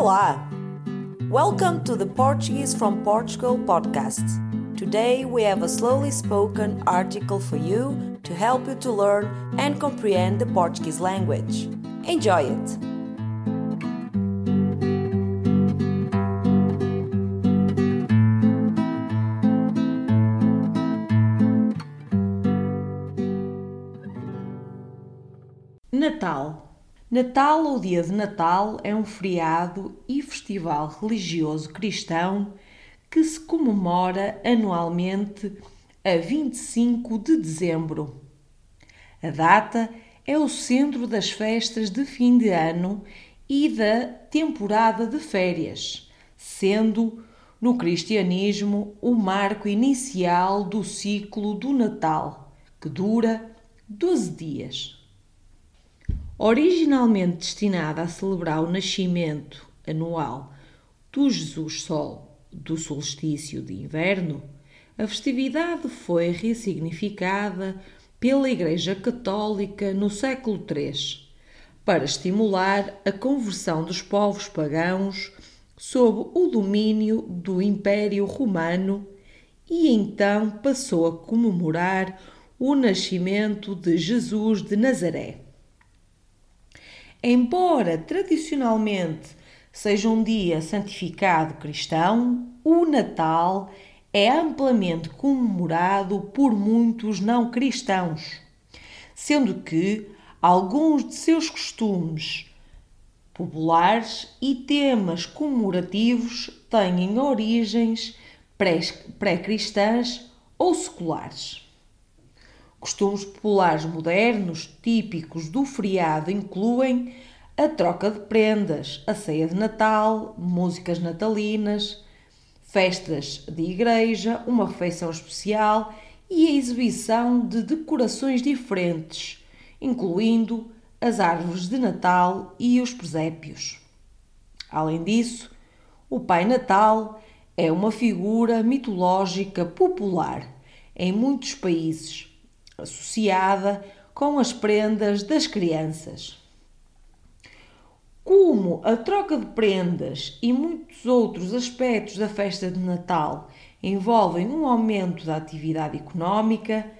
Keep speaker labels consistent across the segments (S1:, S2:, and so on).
S1: Olá! Welcome to the Portuguese from Portugal podcast. Today we have a slowly spoken article for you to help you to learn and comprehend the Portuguese language. Enjoy it!
S2: Natal. Natal ou Dia de Natal é um feriado e festival religioso cristão que se comemora anualmente a 25 de dezembro. A data é o centro das festas de fim de ano e da temporada de férias, sendo no cristianismo o marco inicial do ciclo do Natal, que dura 12 dias. Originalmente destinada a celebrar o nascimento anual do Jesus Sol do solstício de inverno, a festividade foi ressignificada pela Igreja Católica no século III para estimular a conversão dos povos pagãos sob o domínio do Império Romano e então passou a comemorar o nascimento de Jesus de Nazaré. Embora tradicionalmente seja um dia santificado cristão, o Natal é amplamente comemorado por muitos não cristãos, sendo que alguns de seus costumes populares e temas comemorativos têm origens pré-cristãs ou seculares. Costumes populares modernos típicos do feriado incluem a troca de prendas, a ceia de Natal, músicas natalinas, festas de igreja, uma refeição especial e a exibição de decorações diferentes, incluindo as árvores de Natal e os presépios. Além disso, o Pai Natal é uma figura mitológica popular em muitos países associada com as prendas das crianças. Como a troca de prendas e muitos outros aspectos da festa de Natal envolvem um aumento da atividade económica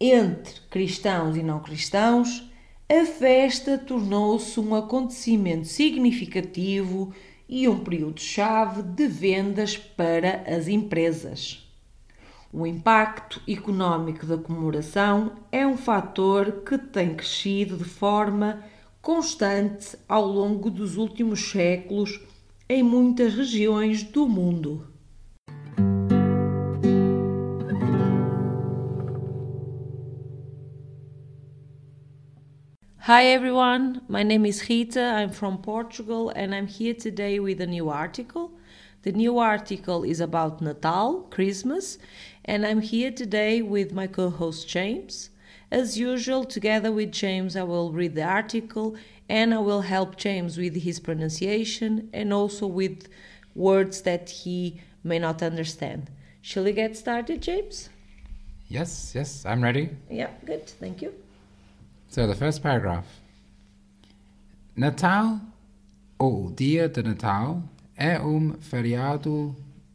S2: entre cristãos e não cristãos, a festa tornou-se um acontecimento significativo e um período-chave de vendas para as empresas. O impacto económico da comemoração é um fator que tem crescido de forma constante ao longo dos últimos séculos em muitas regiões do mundo.
S3: Hi everyone, my name is Rita, I'm from Portugal and I'm here today with a new article. The new article is about Natal, Christmas, and I'm here today with my co host James. As usual, together with James, I will read the article and I will help James with his pronunciation and also with words that he may not understand. Shall we get started, James?
S4: Yes, yes, I'm ready.
S3: Yeah, good, thank you.
S4: So, the first paragraph Natal, ou Dia de Natal, é um feriado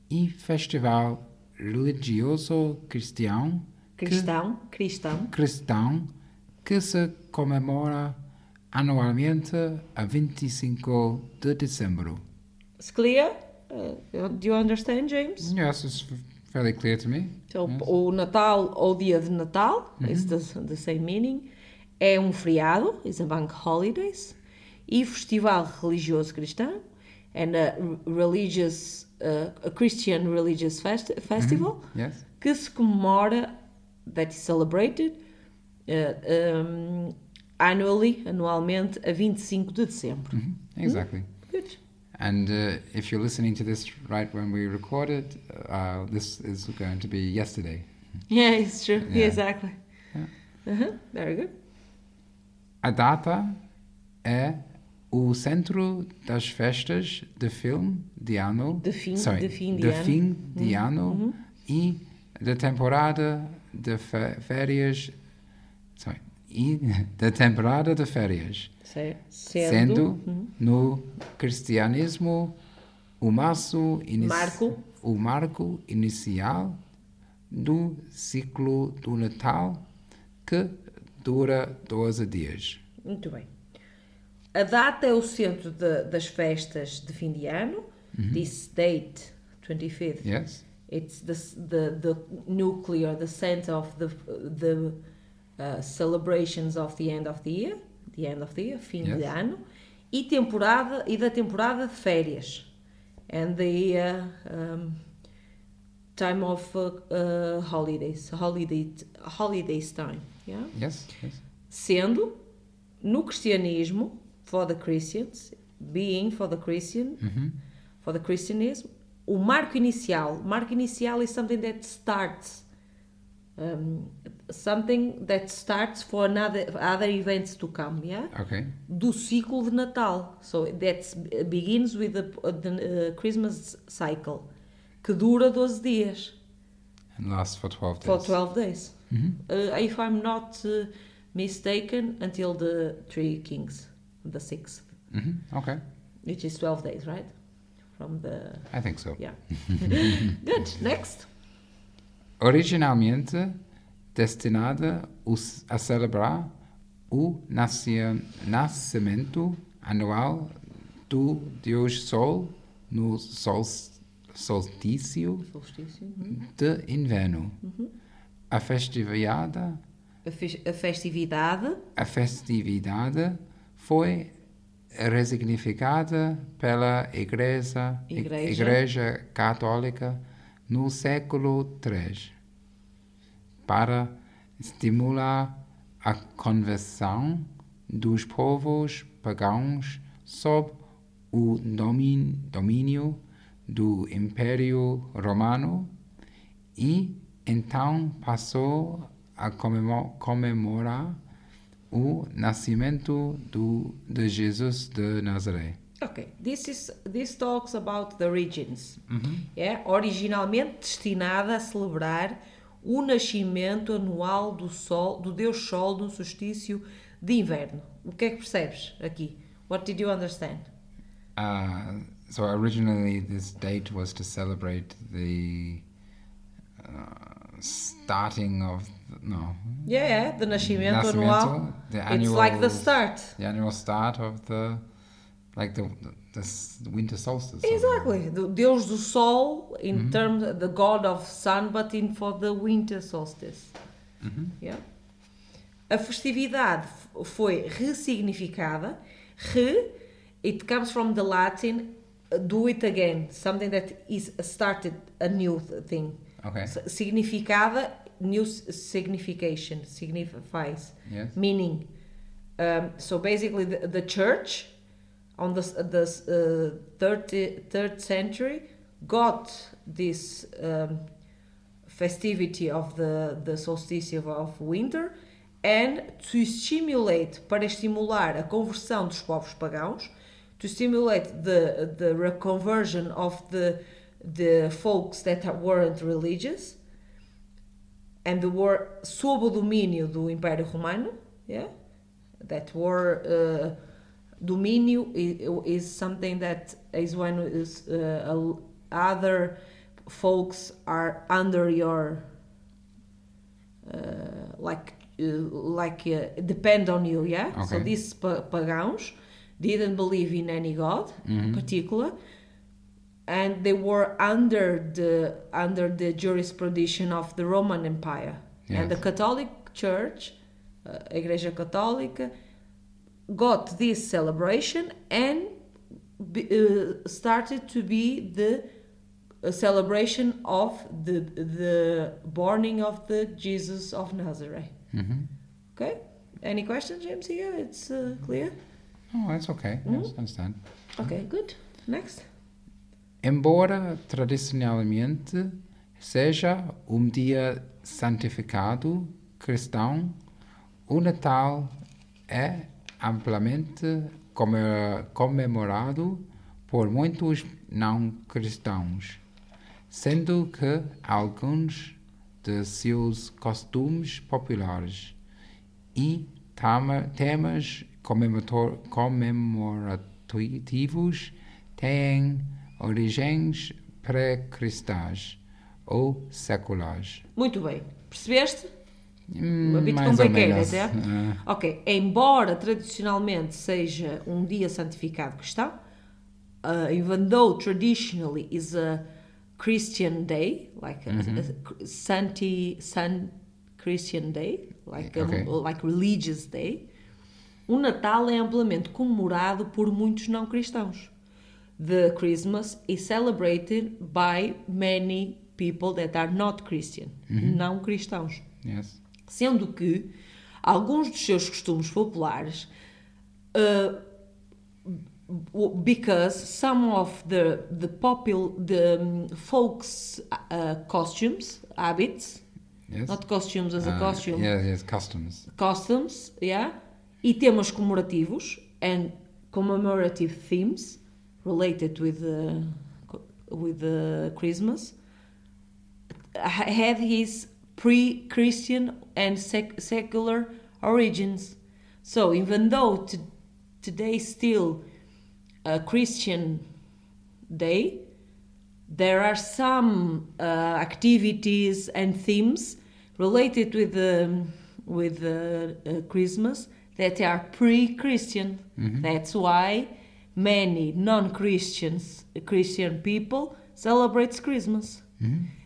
S4: e festival religioso cristão
S2: cristão que, cristão
S4: cristão que se comemora anualmente a 25 de dezembro.
S3: It's clear? Uh, do you understand, James?
S4: Yes, it's fairly clear to me.
S3: So,
S4: yes.
S3: o Natal ou dia de Natal, mm -hmm. it's the, the same meaning, é um feriado, is a bank holidays, e festival religioso cristão, and a religious, uh, a Christian religious fest festival
S4: mm -hmm. yes.
S3: que se comemora, that is celebrated uh, um, annually, anualmente, a 25 de dezembro.
S4: Mm -hmm. Exactly.
S3: Mm? Good.
S4: And uh, if you're listening to this right when we recorded, uh, this is going to be yesterday.
S3: Yeah, it's true. Yeah. Yeah, exactly.
S4: Yeah.
S3: -huh. Very good.
S4: A data é o centro das festas de filme de ano,
S3: de fim
S4: sorry,
S3: de fim de,
S4: de
S3: ano,
S4: fim de
S3: uhum.
S4: ano
S3: uhum.
S4: e da temporada de férias, sorry, e da temporada de férias,
S2: Certo.
S4: sendo,
S2: Uhum.
S4: no cristianismo o
S2: Marco.
S4: o marco inicial do ciclo do Natal que dura 12 dias.
S2: Muito bem. A data é o centro de- das festas de fim de ano. This date, 25th,
S4: Yes?
S2: it's the, the, the nuclear, the center of the, the uh, celebrations of the end of the year, the end of the year, fim de
S4: Yes.
S2: ano, e temporada e da temporada de férias, and the uh, um, time of uh, uh, holidays, holiday, holidays time, yeah.
S4: Yes? Yes?
S2: Sendo no cristianismo, for the Christians, being for the Christian, for the Christianism, o marco inicial, marco inicial is something that starts, um, something that starts for another other events to come, yeah,
S4: Okay.
S2: do ciclo de Natal. So that begins with the, the uh, Christmas cycle, que dura 12 dias.
S4: And lasts for 12 days.
S2: for 12 days. Uh, if I'm not uh, mistaken, until the Three Kings, the sixth,
S4: Mhm, Okay.
S2: which is 12 days, right? From the.
S4: I think so.
S2: Yeah. Good. Next.
S4: Originalmente destinada a celebrar o nascimento anual do Deus Sol no sol, solstício
S2: Solstício.
S4: de inverno. A festividade,
S2: A, fes- a festividade
S4: a festividade foi resignificada pela Igreja,
S2: Igreja.
S4: Igreja Católica no século III para estimular a conversão dos povos pagãos sob o domínio do Império Romano e então passou a comemo- comemorar o nascimento do, de Jesus de Nazaré.
S2: Okay, this is this talks about the regions. É originalmente destinada a celebrar o nascimento anual do sol, do Deus Sol no solstício de inverno. O que é que percebes aqui? What did you understand?
S4: Uh, so originally, this date was to celebrate the uh, starting of no
S2: Yeah, yeah, the nascimento,
S4: Nascimento,
S2: anual.
S4: the
S2: It's like the
S4: annual-
S2: start.
S4: the annual start of the like the the, s- winter solstice.
S2: Exactly. The Deus do Sol in terms the god of sun, but in for the winter solstice. Yeah. A festividade foi ressignificada. Re, it comes from the Latin uh, do it again, something that is started a new th- thing.
S4: Okay.
S2: Significada, new signification, signifies
S4: Yes.
S2: meaning. Um, so basically, the, the church on the, the uh, 30, third century got this um, festivity of the, the solstice of, of winter and to stimulate, para estimular a conversão dos povos pagãos, to stimulate the, the reconversion of the, the folks that weren't religious and were sob o domínio do Império Romano, yeah, that were uh, domínio i- is something that is when is, uh, other folks are under your uh, like uh, like uh, depend on you, yeah. So
S4: Okay.
S2: these pa- pagãos didn't believe in any god in particular and they were under the under the jurisprudence of the Roman Empire and the Catholic Church, uh, Igreja Católica, got this celebration and be, uh, started to be the uh, celebration of the the borning of the Jesus of Nazareth.
S4: hmm
S2: Okay, any questions, James? Here, it's uh, clear.
S4: Oh, that's okay. Yes, understand.
S2: Okay, good. Next.
S4: Embora tradicionalmente seja um dia santificado cristão, o Natal é amplamente come- comemorado por muitos não cristãos, sendo que alguns de seus costumes populares e temas comemorativos têm origens pré-cristãs ou seculares.
S2: Muito bem. Percebeste?
S4: Hum,
S2: A bit
S4: mais ou
S2: complicated,
S4: menos.
S2: é?
S4: Ah,
S2: Ok. Embora tradicionalmente seja um dia santificado cristão, uh, even though traditionally is a Christian day, like a, a Santi, San Christian day, like, a-
S4: Ok.
S2: like religious day, o Natal é amplamente comemorado por muitos não cristãos. The Christmas is celebrated by many people that are not Christian, não cristãos
S4: yes.
S2: sendo que alguns dos seus costumes populares uh, because some of the the popul the um, folks uh, costumes habits
S4: Yes.
S2: not costumes as a
S4: Ah,
S2: costume
S4: yeah, yes, customs.
S2: customs yeah e temas comemorativos and commemorative themes related with uh, the with the Christmas had his pre-Christian and sec- secular origins. So even though t- today still a Christian day, there are some uh, activities and themes related with the with the uh, Christmas that are pre-Christian. Mm-hmm. That's why many non-Christians Christian people celebrates Christmas,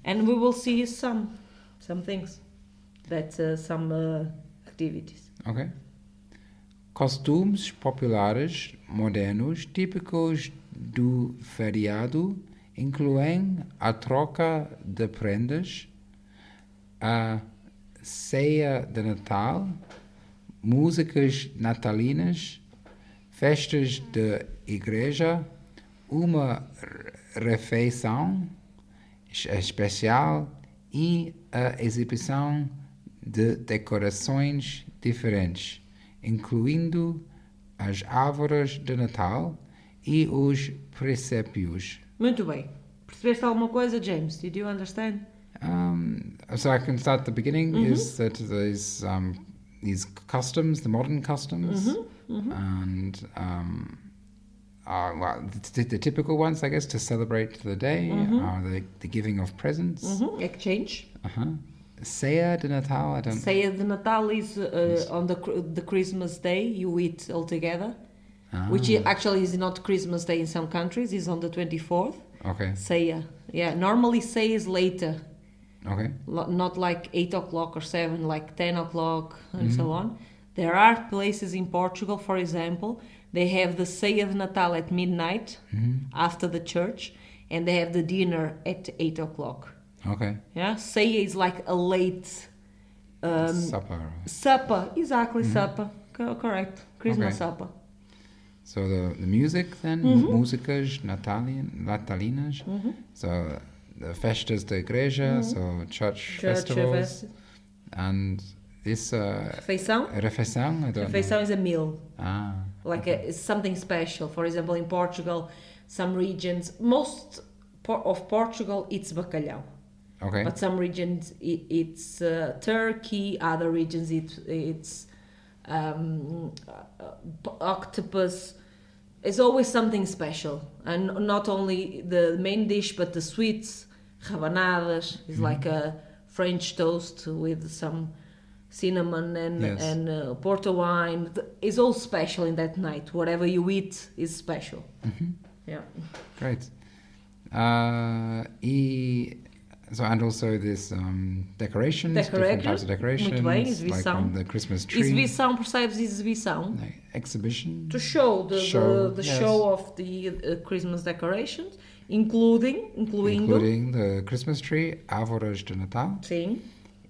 S2: and we will see some some things that uh, some uh, activities.
S4: Ok. Costumes populares modernos típicos do feriado incluem a troca de prendas, a ceia de Natal, músicas natalinas, festas de igreja, uma re- refeição es- especial e a exibição de decorações diferentes, incluindo as árvores de Natal e os presépios.
S2: Muito bem. Percebeste alguma coisa, James? Did you understand?
S4: Um, so I can start at the beginning. Is that there's um, these customs, the modern customs, and um, are well, the, the typical ones, I guess, to celebrate the day are the, the giving of presents.
S2: Mhm, Exchange.
S4: Uh-huh. Ceia de Natal. I don't.
S2: Ceia de Natal is uh, on the the Christmas day. You eat all together, which i- actually is not Christmas day in some countries. Is on the twenty fourth.
S4: Okay.
S2: Ceia. Yeah. Normally, Ceia is later,
S4: Okay.
S2: lo- not like eight o'clock or seven, like ten o'clock and so on. There are places in Portugal, for example, they have the Ceia de Natal at midnight mm-hmm. after the church, and they have the dinner at eight o'clock.
S4: Okay.
S2: Yeah, Ceia is like a late um,
S4: Supper.
S2: supper. Exactly, mm-hmm. supper. Co- correct. Christmas
S4: Okay.
S2: supper.
S4: So the, the music then, mm-hmm. músicas natalian, natalinas. So the festas de igreja, so church,
S2: Church
S4: festivals,
S2: fest-
S4: and this uh,
S2: Refeição.
S4: refeição.
S2: Refeição is a meal.
S4: Ah,
S2: like a, it's something special. For example, in Portugal, some regions, most of Portugal, it's bacalhau.
S4: okay.
S2: But some regions it, it's uh, turkey, other regions it, it's um, uh, octopus. It's always something special, and not only the main dish, but the sweets, rabanadas is like a French toast with some cinnamon and
S4: Yes.
S2: and uh, porto wine. is all special in that night. Whatever you eat is special. Yeah.
S4: Great. Uh, e, so and also this um, decorations, different types of decorations,
S2: bem,
S4: like on the Christmas tree,
S2: Exibição, percebes exibição?
S4: like exhibition.
S2: to show the
S4: Show,
S2: the, the
S4: yes.
S2: show of the uh, Christmas decorations, including incluindo
S4: including the Christmas tree, árvores de Natal
S2: sim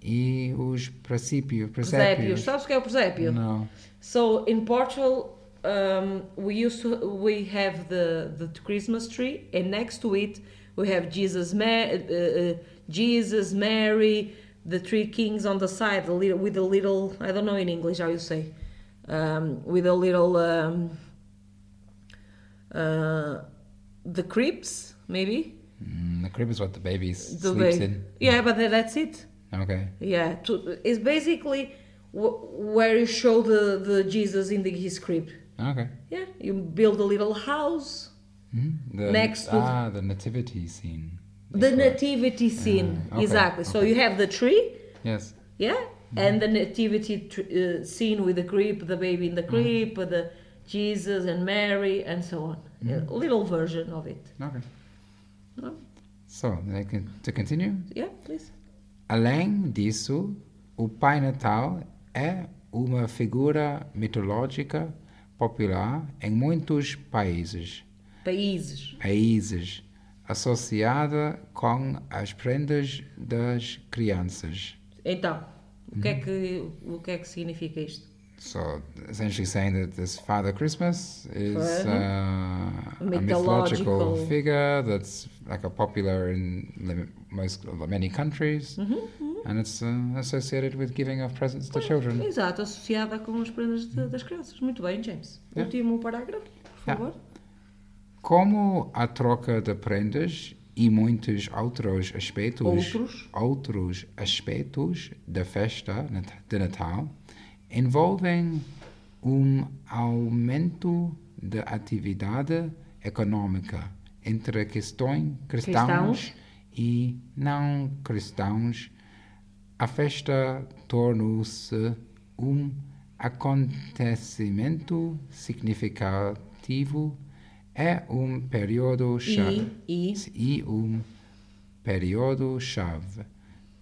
S4: e os presépio,
S2: presépios. Sabes o que é o presépio?
S4: No.
S2: So in Portugal, um, we used to we have the the Christmas tree, and next to it we have Jesus, Ma- uh, uh, Jesus, Mary, the three kings on the side, a little, with a little I don't know in English how you say, um, with a little um, uh, the cribs maybe.
S4: Mm, the crib is what the baby s-
S2: The
S4: sleeps
S2: ba-
S4: in.
S2: Yeah, but that's it.
S4: Okay.
S2: Yeah, to, it's basically wh- where you show the, the Jesus in the, his crib.
S4: Okay.
S2: Yeah, you build a little house.
S4: Mhm. The,
S2: Next to-
S4: ah, the nativity scene.
S2: The nativity scene,
S4: Ah, okay,
S2: exactly. So you have the tree,
S4: Yes.
S2: yeah, and the nativity tr- uh, scene with the crib, the baby in the crib, the Jesus and Mary, and so on. A little version of it.
S4: Okay.
S2: Oh.
S4: So, can, to continue.
S2: Yeah, please.
S4: Além disso, o Pai Natal é uma figura mitológica popular em muitos países.
S2: Países.
S4: Países associada com as prendas das crianças.
S2: Então, o que é que o que é que significa isto?
S4: So, essentially saying that this Father Christmas is uh, a
S2: Mythological.
S4: figure that's like a popular in most many countries,
S2: Mm-hmm,
S4: and it's uh, associated with giving of presents to children.
S2: Exato, associada com as prendas de- das crianças. Muito bem, James.
S4: Yeah.
S2: Último parágrafo, por
S4: Yeah.
S2: favor.
S4: Como a troca de prendas e muitos outros aspectos,
S2: Outros.
S4: outros aspectos da festa de Natal envolvem um aumento da atividade econômica entre questões cristãos,
S2: Cristãos.
S4: E não cristãos. A festa tornou-se um acontecimento significativo é um período chave
S2: E,
S4: e um período chave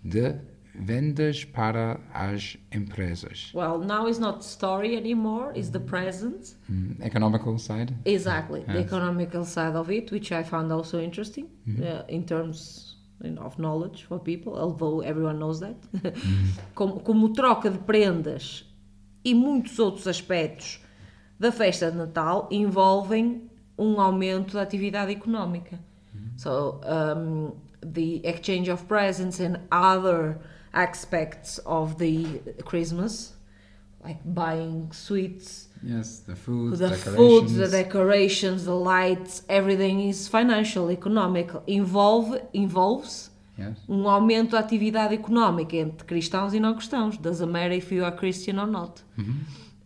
S4: de vendas para as empresas.
S2: well, now is not story anymore, is the present.
S4: Hmm, economical side.
S2: Exactly, the
S4: Yes.
S2: economical side of it, which I found also interesting
S4: Mm-hmm.
S2: uh, in terms you know, of knowledge for people, although everyone knows that.
S4: Mm-hmm.
S2: como, como troca de prendas e muitos outros aspectos da festa de Natal envolvem um aumento da atividade económica. So, um, the exchange of presents and other aspects of the Christmas, like buying sweets,
S4: Yes, the food,
S2: the
S4: decorations.
S2: food, the decorations, the lights, everything is financial, economic. Involve, involves
S4: yes.
S2: um aumento da atividade económica entre cristãos e não cristãos. Doesn't matter if you are Christian or not.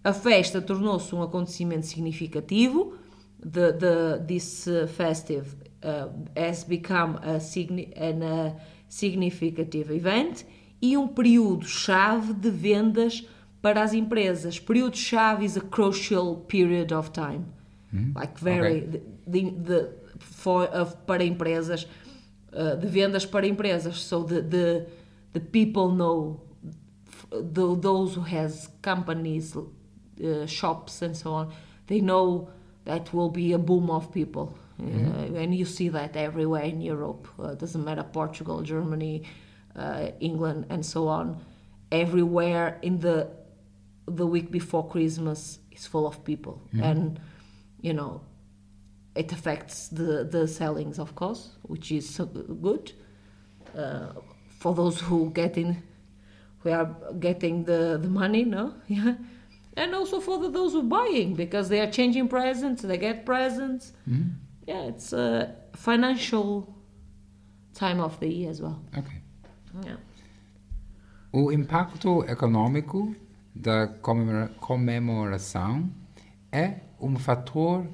S2: A festa tornou-se um acontecimento significativo. The, the, this uh, festive uh, has become a, signi an, uh, significant event e um período-chave de vendas para as empresas. Período-chave is a crucial period of time. Like very,
S4: Ok.
S2: the, the, for, of, para empresas, uh, de vendas para empresas. So the, the, the people know, the, those who has companies, uh, shops and so on, they know that will be a boom of people. Uh, and you see that everywhere in Europe. Uh, doesn't matter Portugal, Germany, uh, England, and so on. Everywhere in the the week before Christmas is full of people, and you know it affects the the sellings, of course, which is so good uh, for those who get in, who are getting the the money, no, yeah, and also for the, those who are buying because they are changing presents, they get presents. Yeah, it's a financial time of the year as well.
S4: Okay.
S2: Yeah.
S4: O impacto econômico da comemora- comemoração é um fator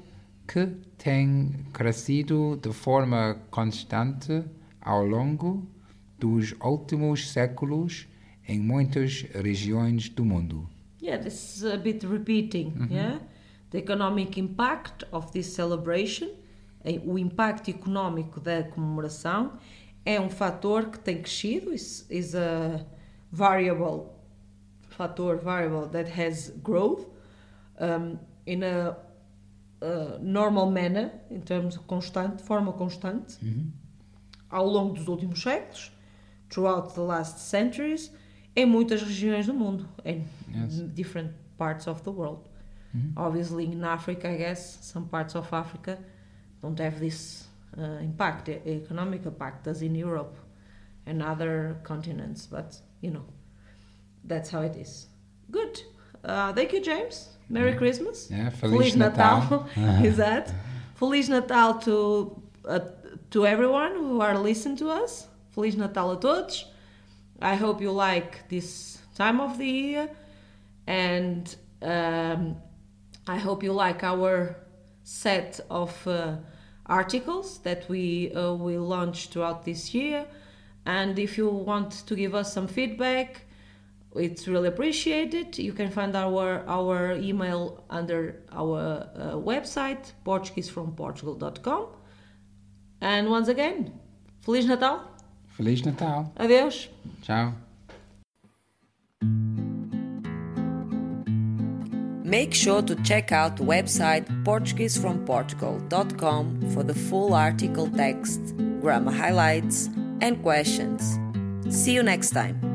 S4: que tem crescido de forma constante ao longo dos últimos séculos em muitas regiões do mundo.
S2: Yeah, this is a bit repeating. Yeah, the economic impact of this celebration, eh, o impacto económico da comemoração é um fator que tem crescido. Is is a variable, fator variable that has growth um, in a, a normal manner, em termos constante, forma constante, ao longo dos últimos séculos, throughout the last centuries, em muitas regiões do mundo, in
S4: Yes.
S2: different parts of the world. Obviously, in Africa, I guess some parts of Africa don't have this impact, e- economic impact, as in Europe and other continents. But you know, that's how it is. Good. Uh, thank you, James. Merry Christmas.
S4: Yeah, Feliz Natal.
S2: Exato. Feliz Natal to uh, to everyone who are listening to us. Feliz Natal a todos. I hope you like this time of the year. and um, I hope you like our set of uh, articles that we uh, will launch throughout this year. And if you want to give us some feedback, it's really appreciated. You can find our our email under our uh, website portuguesefromportugal.com. And once again, Feliz Natal.
S4: Feliz Natal.
S2: Adeus.
S4: Ciao.
S5: Make sure to check out the website PortugueseFromPortugal.com for the full article text, grammar highlights, and questions. See you next time.